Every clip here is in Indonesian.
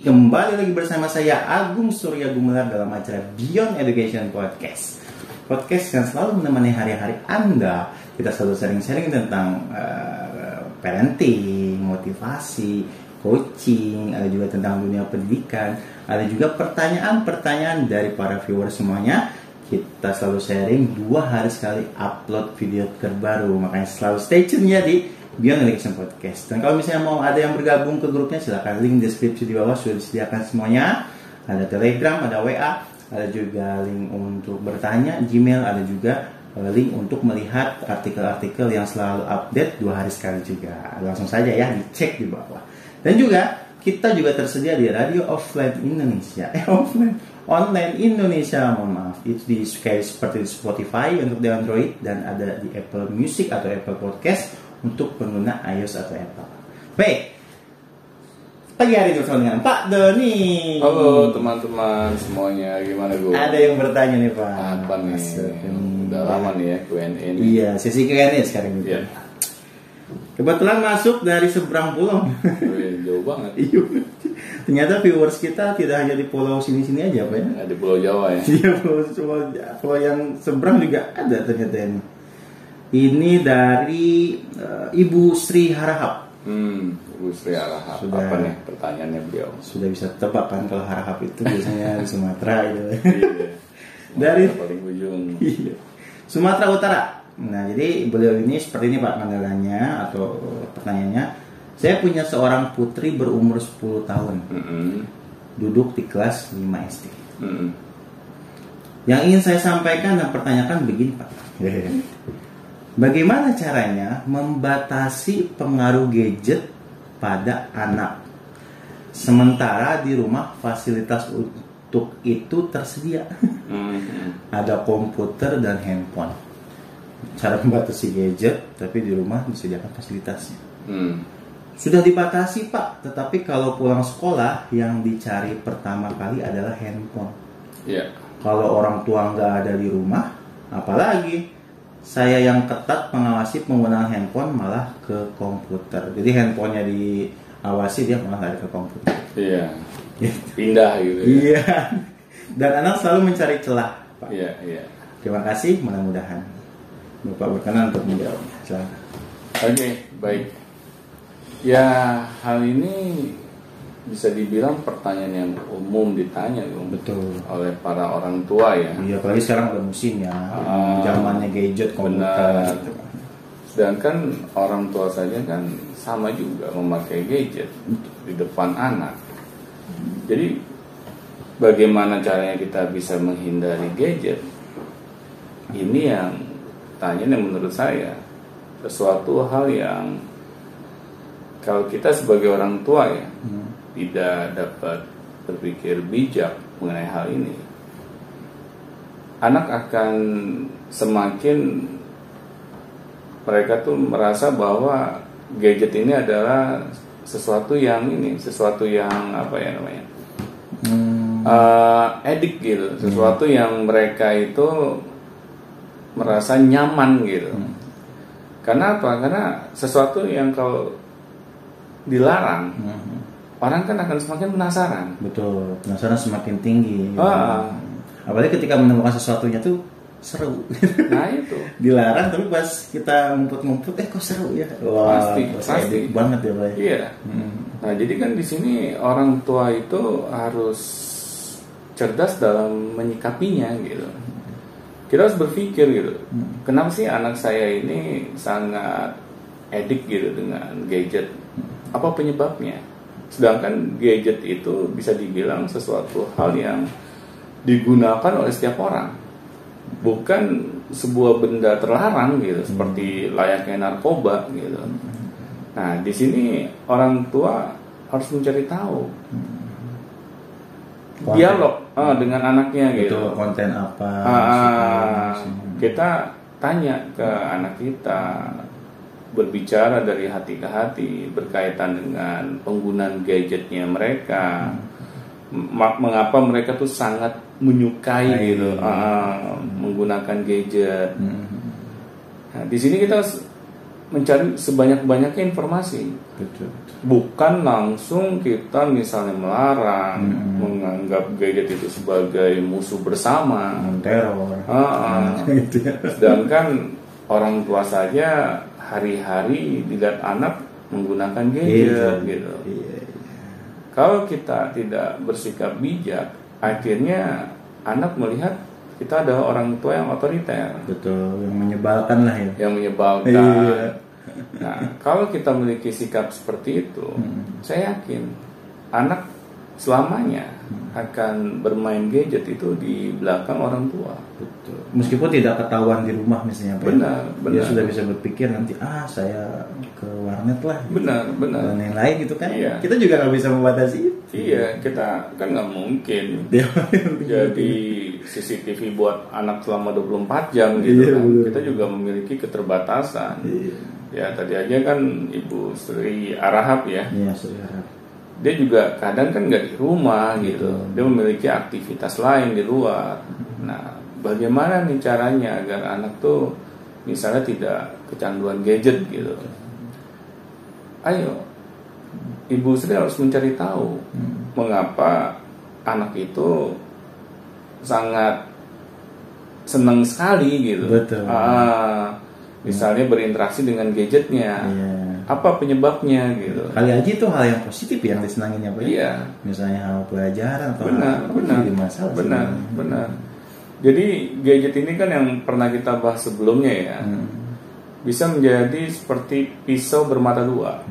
Kembali lagi bersama saya Agung Surya Gumelar dalam acara Beyond Education Podcast. Podcast yang selalu menemani hari-hari Anda. Kita selalu sharing-sharing tentang uh, parenting, motivasi, coaching, ada juga tentang dunia pendidikan, ada juga pertanyaan-pertanyaan dari para viewers semuanya. Kita selalu sharing dua hari sekali upload video terbaru, makanya selalu stay tune ya di Beyond Education Podcast. Dan kalau misalnya mau ada yang bergabung ke grupnya, silahkan link deskripsi di bawah sudah disediakan semuanya. Ada Telegram, ada WA, ada juga link untuk bertanya, Gmail, ada juga eh, link untuk melihat artikel-artikel yang selalu update dua hari sekali juga. Langsung saja ya dicek di bawah. Dan juga kita juga tersedia di Radio Offline Indonesia. Eh offline, online Indonesia, mohon maaf. Itu di seperti di Spotify untuk di Android dan ada di Apple Music atau Apple Podcast untuk pengguna iOS atau Apple. Baik. Pagi hari bersama dengan Pak Doni. Halo teman-teman semuanya, gimana gue? Ada yang bertanya nih Pak. Apa nih? Ini. Udah lama nih ya Q&A nih. Iya, sesi Q&A sekarang. Iya. Kebetulan masuk dari seberang pulau. Jauh banget. Iya. Ternyata viewers kita tidak hanya di pulau sini-sini aja, Pak ya. Di Pulau Jawa ya. Iya, pulau, pulau, pulau yang seberang juga ada ternyata ini. Ini dari eh, Ibu Sri Harahap. Hmm, Bu Sri Arahap. Sudah. Apa nih pertanyaannya beliau? Sudah bisa tebak kan kalau Harahap itu biasanya di Sumatera gitu. Iya. Dari- paling ujung. Iya. Sumatera Utara. Nah, jadi beliau ini seperti ini Pak panggilannya atau pertanyaannya. Saya punya seorang putri berumur 10 tahun, Mm-mm. duduk di kelas 5 SD. Mm-mm. Yang ingin saya sampaikan dan pertanyakan begini Pak. Bagaimana caranya membatasi pengaruh gadget pada anak? Sementara di rumah fasilitas untuk itu tersedia. Mm-mm. Ada komputer dan handphone. Cara membatasi gadget, tapi di rumah disediakan fasilitasnya. Mm. Sudah dibatasi Pak, tetapi kalau pulang sekolah yang dicari pertama kali adalah handphone. Iya. Kalau orang tua nggak ada di rumah, apalagi saya yang ketat mengawasi penggunaan handphone malah ke komputer. Jadi handphonenya diawasi dia malah lari ke komputer. Iya. Gitu. Pindah gitu ya. Iya. Dan anak selalu mencari celah. Pak. Iya, iya. Terima kasih, mudah-mudahan Bapak berkenan untuk menjawabnya. Silakan. Oke, baik. Ya, hal ini bisa dibilang pertanyaan yang umum ditanya Gung, Betul. oleh para orang tua ya. Iya, apalagi sekarang udah musim ya, zamannya gadget, komputer. benar. gitu kan. Sedangkan orang tua saja kan sama juga memakai gadget di depan anak. Jadi bagaimana caranya kita bisa menghindari gadget? Ini yang tanya yang menurut saya sesuatu hal yang kalau kita sebagai orang tua ya Hmm. Tidak dapat berpikir bijak mengenai hal ini, anak akan semakin mereka tuh merasa bahwa gadget ini adalah sesuatu yang ini, sesuatu yang apa ya namanya, Hmm. uh, edik gitu, sesuatu yang mereka itu merasa nyaman gitu. Hmm. Karena apa? Karena sesuatu yang kalau dilarang, Hmm. Orang kan akan semakin penasaran. Betul, penasaran semakin tinggi. gitu. Ah. Apalagi ketika menemukan sesuatunya tuh seru. Nah itu. Dilarang tapi pas kita ngumpet-ngumpet, eh kok seru ya? Wah, Pasti, pasti banget ya, Pak. Iya. Hmm. Nah, jadi kan di sini orang tua itu harus cerdas dalam menyikapinya gitu. Kita harus berpikir gitu. Kenapa sih anak saya ini sangat edik gitu dengan gadget? Apa penyebabnya? Sedangkan gadget itu bisa dibilang sesuatu hal yang digunakan oleh setiap orang. Bukan sebuah benda terlarang gitu, seperti layaknya narkoba gitu. Nah, di sini orang tua harus mencari tahu Konten. dialog ah, dengan anaknya Itu gitu. konten apa? Ah, ah, suka, kita tanya ke anak kita berbicara dari hati ke hati berkaitan dengan penggunaan gadgetnya mereka mengapa mereka tuh sangat menyukai Hai. gitu Hmm. menggunakan gadget Hmm. Nah, di sini kita mencari sebanyak-banyaknya informasi betul, bukan langsung kita misalnya melarang Hmm. menganggap gadget itu sebagai musuh bersama teror gitu ya sedangkan orang tua saja hari-hari dilihat anak menggunakan gadget gitu Iya, iya. kalau kita tidak bersikap bijak akhirnya anak melihat kita adalah orang tua yang otoriter betul yang menyebalkan lah ya yang menyebalkan. Iya. Nah, kalau kita memiliki sikap seperti itu, Hmm. saya yakin anak selamanya akan bermain gadget itu di belakang orang tua. betul meskipun tidak ketahuan di rumah misalnya Pak, ya. Benar, dia benar. sudah bisa berpikir nanti ah saya ke warnet lah Benar, benar. dan yang lain gitu kan Iya. kita juga nggak bisa membatasi itu Iya, kita kan nggak mungkin Dia jadi CCTV buat anak selama 24 jam gitu Iya, kan. benar. Kita juga memiliki keterbatasan. Iya. Ya tadi aja kan Ibu Sri Arahap ya. Iya, saudara. Dia juga kadang kan nggak di rumah gitu dia memiliki aktivitas lain di luar nah bagaimana nih caranya agar anak tuh misalnya tidak kecanduan gadget gitu ayo ibu Sri harus mencari tahu Hmm. mengapa anak itu sangat senang sekali gitu Betul. Ah, misalnya berinteraksi dengan gadgetnya Iya. Apa penyebabnya gitu Kali aja itu hal yang positif yang disenangin ya Pak. ya? iya Misalnya hal pelajaran atau benar hal benar jadi masalah benar sebenarnya. benar jadi gadget ini kan yang pernah kita bahas sebelumnya ya Hmm. bisa menjadi seperti pisau bermata dua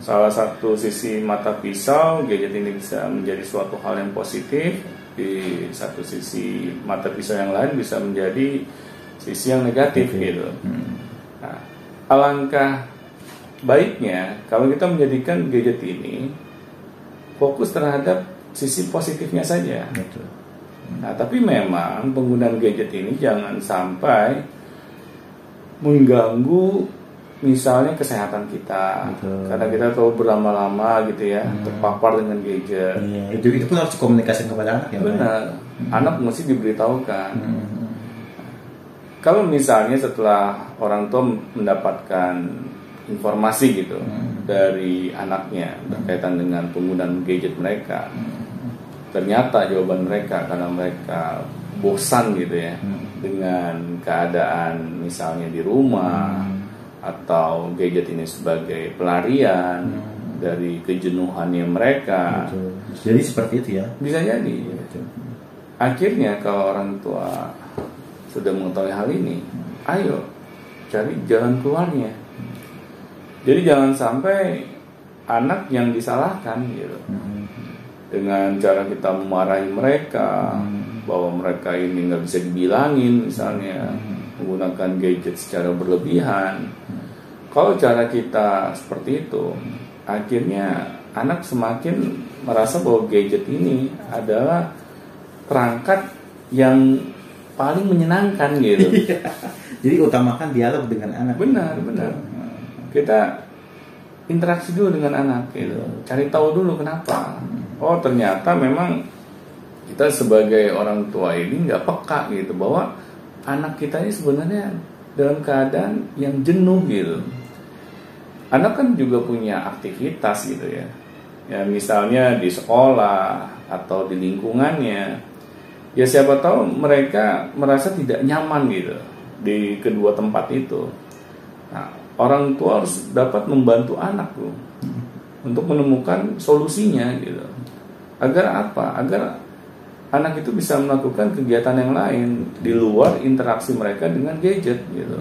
salah satu sisi mata pisau gadget ini bisa menjadi suatu hal yang positif di satu sisi mata pisau yang lain bisa menjadi sisi yang negatif Oke. gitu Hmm. Nah, alangkah baiknya kalau kita menjadikan gadget ini fokus terhadap sisi positifnya saja. Betul. Nah, tapi memang penggunaan gadget ini jangan sampai mengganggu misalnya kesehatan kita. Betul. Karena kita tahu berlama-lama gitu ya, Hmm. terpapar dengan gadget. Iya, itu itu pun harus dikomunikasikan kepada anak ya. Pak? Benar. Anak mesti diberitahukan. Hmm. Kalau misalnya setelah orang tua mendapatkan informasi gitu Hmm. dari anaknya berkaitan dengan penggunaan gadget mereka, ternyata jawaban mereka karena mereka bosan gitu ya Hmm. dengan keadaan misalnya di rumah Hmm. atau gadget ini sebagai pelarian Hmm. dari kejenuhannya mereka, Betul. Jadi seperti itu ya. bisa jadi. Betul. Akhirnya kalau orang tua sudah mengetahui hal ini, ayo cari jalan keluarnya. Jadi jangan sampai anak yang disalahkan gitu Hmm. dengan cara kita memarahi mereka Hmm. bahwa mereka ini nggak bisa dibilangin misalnya Hmm. menggunakan gadget secara berlebihan. Kalau cara kita seperti itu, akhirnya anak semakin merasa bahwa gadget ini adalah perangkat yang paling menyenangkan gitu. Jadi utamakan dialog dengan anak. Benar, benar. Kita interaksi dulu dengan anak gitu. Cari tahu dulu kenapa. Oh, ternyata memang kita sebagai orang tua ini nggak peka gitu bahwa anak kita ini sebenarnya dalam keadaan yang jenuh gitu. Anak kan juga punya aktivitas gitu ya. Ya misalnya di sekolah atau di lingkungannya. Ya siapa tahu mereka merasa tidak nyaman gitu di kedua tempat itu. Nah, orang tua harus dapat membantu anak tuh untuk menemukan solusinya gitu. Agar apa? Agar anak itu bisa melakukan kegiatan yang lain di luar interaksi mereka dengan gadget gitu.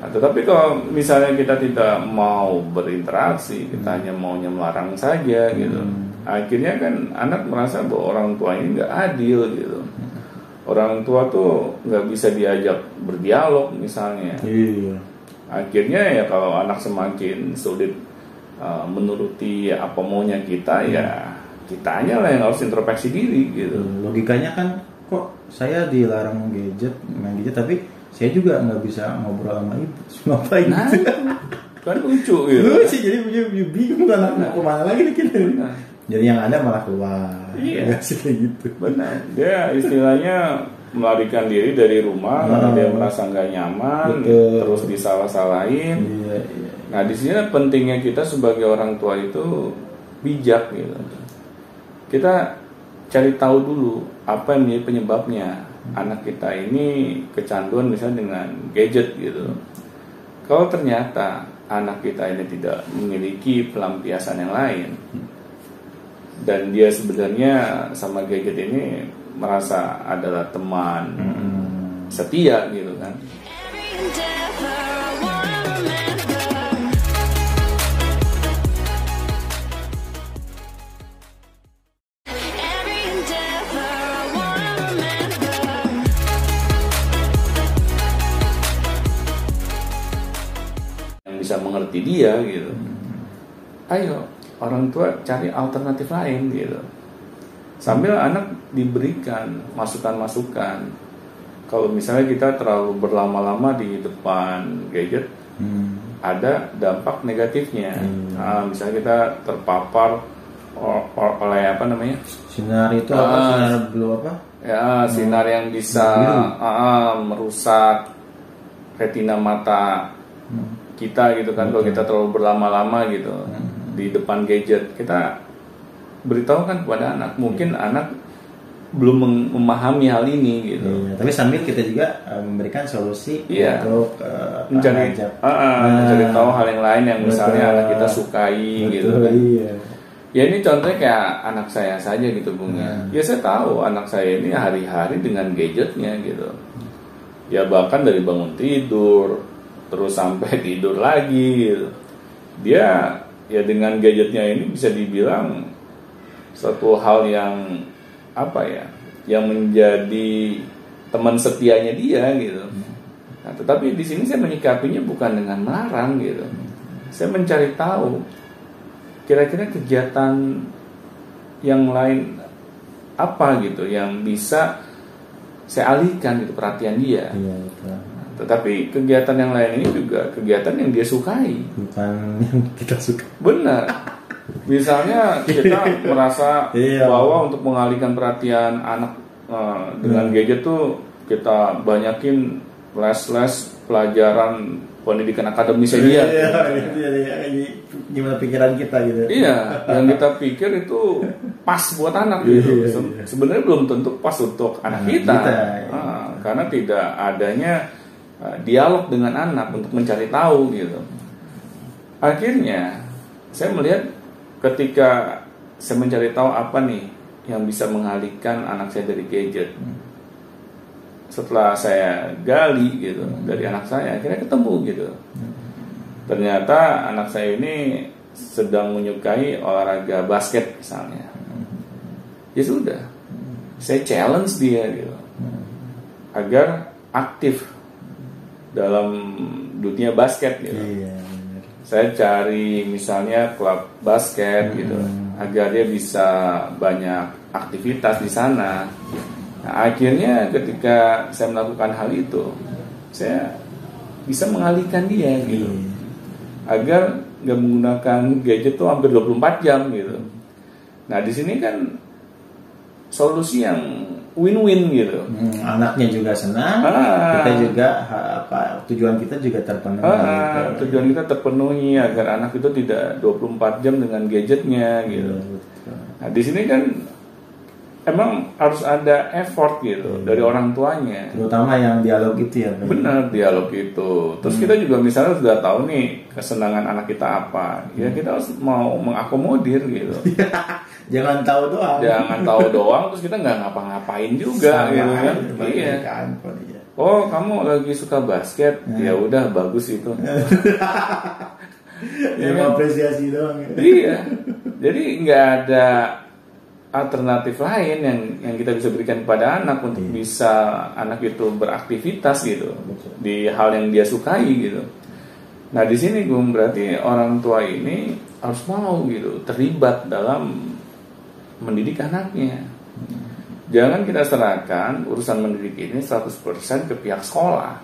Nah, tetapi kalau misalnya kita tidak mau berinteraksi, kita hanya maunya melarang saja gitu. Akhirnya kan anak merasa bahwa orang tua ini nggak adil gitu. Orang tua tuh nggak bisa diajak berdialog misalnya. Iya. Akhirnya ya kalau anak semakin sulit uh, menuruti apa maunya kita ya kitanya lah yang harus introspeksi diri gitu. Logikanya kan kok saya dilarang gadget, main gadget tapi saya juga nggak bisa ngobrol sama ibu. Ngapain Nah, gitu? kan lucu gitu. Lu sih jadi bingung kan anak mau ke mana lagi nih kita. Benar. Jadi yang ada malah keluar. Iya. Ya sih kayak gitu. Benar. Dia istilahnya melarikan diri dari rumah karena Ah. dia merasa nggak nyaman, Betul. terus disalah-salahin. Iya, iya. Nah di sini pentingnya kita sebagai orang tua itu bijak gitu. Kita cari tahu dulu apa yang menjadi penyebabnya anak kita ini kecanduan misalnya dengan gadget gitu. Kalau ternyata anak kita ini tidak memiliki pelampiasan yang lain dan dia sebenarnya sama gadget ini merasa adalah teman Hmm. setia gitu kan. Yang bisa mengerti dia gitu. Ayo orang tua cari alternatif lain gitu. Sambil anak diberikan masukan-masukan. Kalau misalnya kita terlalu berlama-lama di depan gadget, Hmm. ada dampak negatifnya. Hmm. Nah, misalnya kita terpapar oleh apa namanya? Sinar itu apa? Ah. Sinar blue apa? Ya, sinar yang bisa Biru. ah, merusak retina mata Hmm. kita gitu kan kalau kita terlalu berlama-lama gitu Hmm. Di depan gadget kita beritahu kan kepada anak mungkin anak belum memahami hal ini gitu Iya, tapi sambil kita juga eh, memberikan solusi Iya. untuk eh, mencari ah, Nah. mencari tahu hal yang lain yang misalnya Betul. anak kita sukai gitu Betul, kan iya. ya ini contohnya kayak anak saya saja gitu bung ya Hmm. ya saya tahu anak saya ini hari-hari dengan gadgetnya gitu ya bahkan dari bangun tidur terus sampai tidur lagi gitu dia ya dengan gadgetnya ini bisa dibilang suatu hal yang apa ya yang menjadi teman setianya dia gitu nah, tetapi di sini saya menyikapinya bukan dengan melarang gitu saya mencari tahu kira-kira kegiatan yang lain apa gitu yang bisa saya alihkan gitu perhatian dia. Iya. Tetapi kegiatan yang lain ini juga kegiatan yang dia sukai. Bukan yang kita suka. Benar. Misalnya kita merasa Iya. bahwa untuk mengalihkan perhatian anak eh, dengan Hmm. gadget tuh kita banyakin les-les pelajaran pendidikan akademisnya dia. Iya, itu ya, ya, ini gimana pikiran kita gitu. Iya, yang kita pikir itu pas buat anak Iya, gitu. iya, iya. Sebenarnya belum tentu pas untuk anak Anak kita, kita, iya. Ah, karena tidak adanya uh, dialog dengan anak untuk mencari tahu gitu. Akhirnya saya melihat ketika saya mencari tahu apa nih yang bisa mengalihkan anak saya dari gadget. Setelah saya gali gitu dari anak saya, akhirnya ketemu gitu. Ternyata anak saya ini sedang menyukai olahraga basket misalnya. Ya sudah, saya challenge dia gitu agar aktif dalam dunia basket gitu. Iya. Saya cari misalnya klub basket gitu agar dia bisa banyak aktivitas di sana. Nah, akhirnya ketika saya melakukan hal itu, saya bisa mengalihkan dia gitu Iya. agar nggak menggunakan gadget tuh hampir 24 jam gitu. Nah di sini kan solusi yang win-win gitu. Hmm, anaknya juga senang, Ah. kita juga apa tujuan kita juga terpenuhi. Ah, gitu. tujuan kita terpenuhi agar anak itu tidak 24 jam dengan gadgetnya Iya, gitu. betul. Nah di sini kan emang harus ada effort gitu dari orang tuanya. Terutama yang dialog itu ya. Benar dialog itu. Terus kita juga misalnya sudah tahu nih kesenangan anak kita apa, ya kita harus mau mengakomodir gitu. Jangan tahu doang. jangan tahu doang terus kita nggak ngapa-ngapain juga Sama gitu kan iya handphone, iya. oh kamu lagi suka basket ya udah bagus itu Ya, apresiasi doang. ya. iya jadi nggak ada alternatif lain yang yang kita bisa berikan kepada anak untuk Iya. bisa anak itu beraktivitas gitu di hal yang dia sukai gitu nah di sini gue berarti orang tua ini harus mau gitu terlibat dalam mendidik anaknya. Jangan kita serahkan urusan mendidik ini 100% ke pihak sekolah.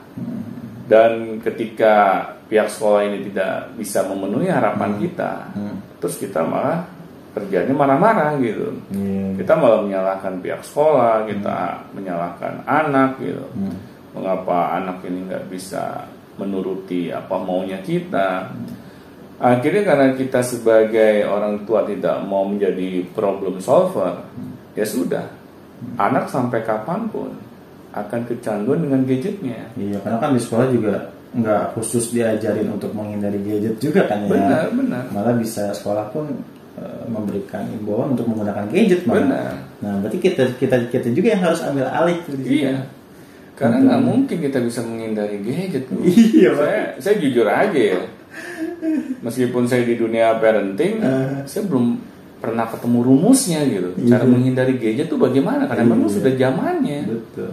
Dan ketika pihak sekolah ini tidak bisa memenuhi harapan kita terus kita malah kerjanya marah-marah gitu. Iya. kita malah menyalahkan pihak sekolah kita menyalahkan anak gitu. Hmm. mengapa anak ini nggak bisa menuruti apa maunya kita akhirnya karena kita sebagai orang tua tidak mau menjadi problem solver ya sudah anak sampai kapan pun akan kecanduan dengan gadgetnya Iya, karena kan di sekolah juga nggak khusus diajarin untuk menghindari gadget juga kan ya. benar benar Malah bisa sekolah pun eh, memberikan imbauan untuk menggunakan gadget malah. Benar. Nah, berarti kita kita kita juga yang harus ambil alih iya karena nggak mungkin kita bisa menghindari gadget. Iya, saya saya jujur aja ya meskipun saya di dunia parenting Eh. saya belum pernah ketemu rumusnya gitu cara Iya. menghindari gadget tuh bagaimana karena memang Iya. sudah zamannya Betul.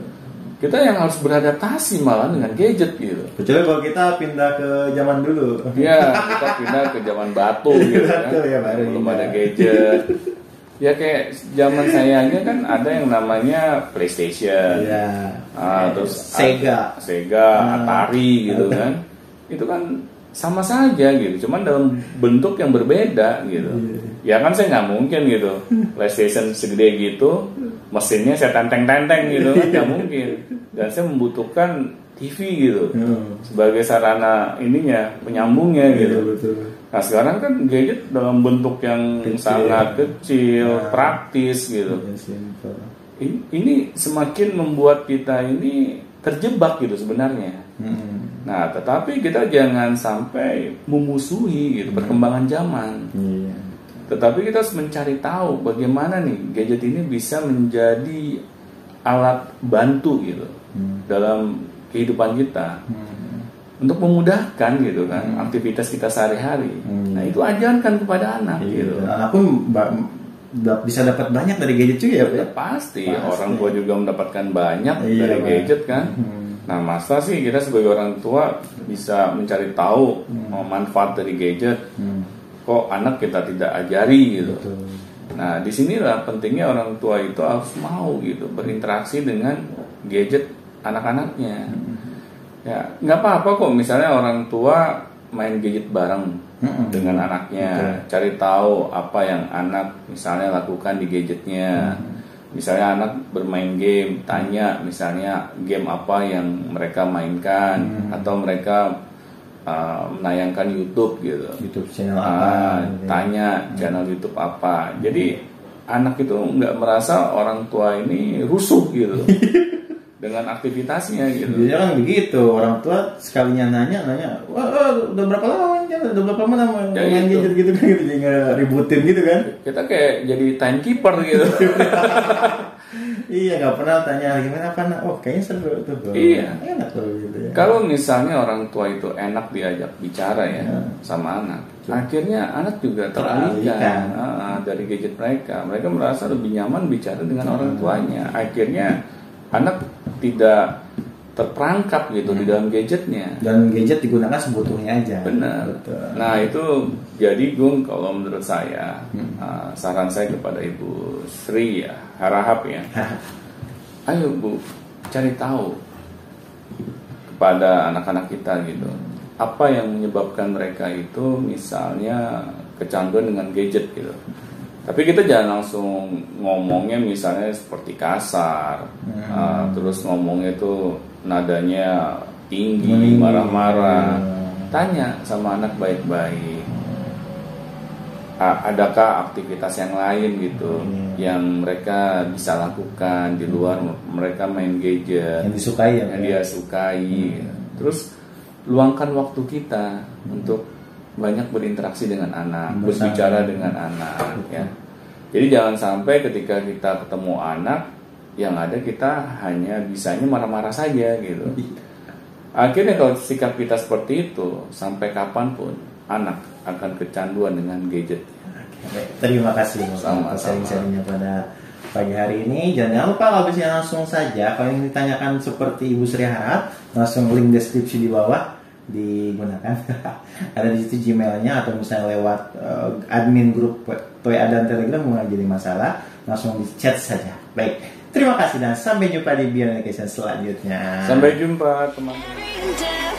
kita yang harus beradaptasi malah dengan gadget gitu Kecuali kalau kita pindah ke zaman dulu. ya kita pindah ke zaman batu gitu kan Betul ya, baru belum ada gadget ya kayak zaman saya aja kan ada yang namanya PlayStation Iya. Ah, terus Sega. Sega, Ah. Atari gitu kan. Itu kan sama saja gitu, cuman dalam bentuk yang berbeda gitu. Iya. Ya kan saya nggak mungkin gitu, PlayStation segede gitu, mesinnya saya tenteng-tenteng gitu kan nggak mungkin. Dan saya membutuhkan TV gitu Hmm. sebagai sarana ininya penyambungnya Iya, gitu. betul. Nah sekarang kan gadget dalam bentuk yang Kecil. sangat kecil, Nah. praktis gitu Iya, simple. ini, ini semakin membuat kita ini terjebak gitu sebenarnya. Hmm. Nah, tetapi kita jangan sampai memusuhi gitu perkembangan zaman. Iya. Tetapi kita harus mencari tahu bagaimana nih gadget ini bisa menjadi alat bantu gitu Hmm. dalam kehidupan kita Hmm. untuk memudahkan gitu kan aktivitas kita sehari-hari. Hmm. Nah, itu ajarkan kepada anak Iya, gitu. anak pun bisa dapat banyak dari gadget juga ya? Ya pasti, Pasti. orang tua juga mendapatkan banyak Iya, dari gadget kan. Hmm. Nah, masa sih kita sebagai orang tua bisa mencari tahu Hmm. manfaat dari gadget? Hmm. Kok anak kita tidak ajari gitu? Betul. Nah, di sinilah pentingnya orang tua itu harus mau gitu berinteraksi dengan gadget anak-anaknya. Hmm. Ya, nggak apa-apa kok misalnya orang tua main gadget bareng Mm-mm. dengan anaknya, cari tahu apa yang anak misalnya lakukan di gadgetnya. Misalnya anak bermain game, tanya misalnya game apa yang mereka mainkan atau mereka uh, menayangkan YouTube gitu. YouTube channel apa? Ah, gitu ya. tanya channel YouTube apa. Jadi anak itu nggak merasa orang tua ini rusuh gitu dengan aktivitasnya gitu. Biasanya kan begitu, orang tua sekalinya nanya, nanya, wah, wah, udah berapa lama gadget? Udah berapa lama main gitu. gadget gitu kan, gitu, jadi ributin gitu kan? Kita kayak jadi timekeeper gitu. iya, nggak pernah tanya gimana apa nak? Oh, kayaknya seru tuh. bro. Iya. Enak tuh gitu ya. Kalau misalnya orang tua itu enak diajak bicara ya Ya. sama anak, akhirnya anak juga Teralihkan. teralihkan ah, dari gadget mereka. Mereka merasa lebih nyaman bicara dengan orang tuanya. Akhirnya anak tidak terperangkap gitu di dalam gadgetnya. Dan gadget digunakan sebutuhnya aja. Benar. Betul. Nah itu jadi Gung kalau menurut saya Hmm. uh, saran saya kepada Ibu Sri ya harahap ya. Ayo Bu cari tahu kepada anak-anak kita gitu apa yang menyebabkan mereka itu misalnya kecanduan dengan gadget gitu. Tapi kita jangan langsung ngomongnya misalnya seperti kasar, Hmm. uh, terus ngomongnya itu nadanya tinggi, marah-marah. Hmm. Tanya sama anak baik-baik. A- Adakah aktivitas yang lain gitu Hmm. yang mereka bisa lakukan di luar mereka main gadget Yang disukai ya. yang Pak? dia sukai. Terus luangkan waktu kita untuk banyak berinteraksi dengan anak, Bersama. berbicara dengan anak ya. Jadi jangan sampai ketika kita ketemu anak yang ada kita hanya bisanya marah-marah saja gitu. Akhirnya kalau sikap kita seperti itu sampai kapan pun anak akan kecanduan dengan gadget. Terima kasih Sama-sama. sharing-sharingnya pada pagi hari ini. Jangan lupa kalau bisa langsung saja kalau yang ditanyakan seperti Ibu Sri harap langsung link deskripsi di bawah digunakan. Ada di situ Gmailnya atau misalnya lewat eh, admin grup WA dan Telegram mulai jadi masalah langsung di chat saja. Baik, terima kasih dan sampai jumpa di Beyond Education selanjutnya. Sampai jumpa teman-teman.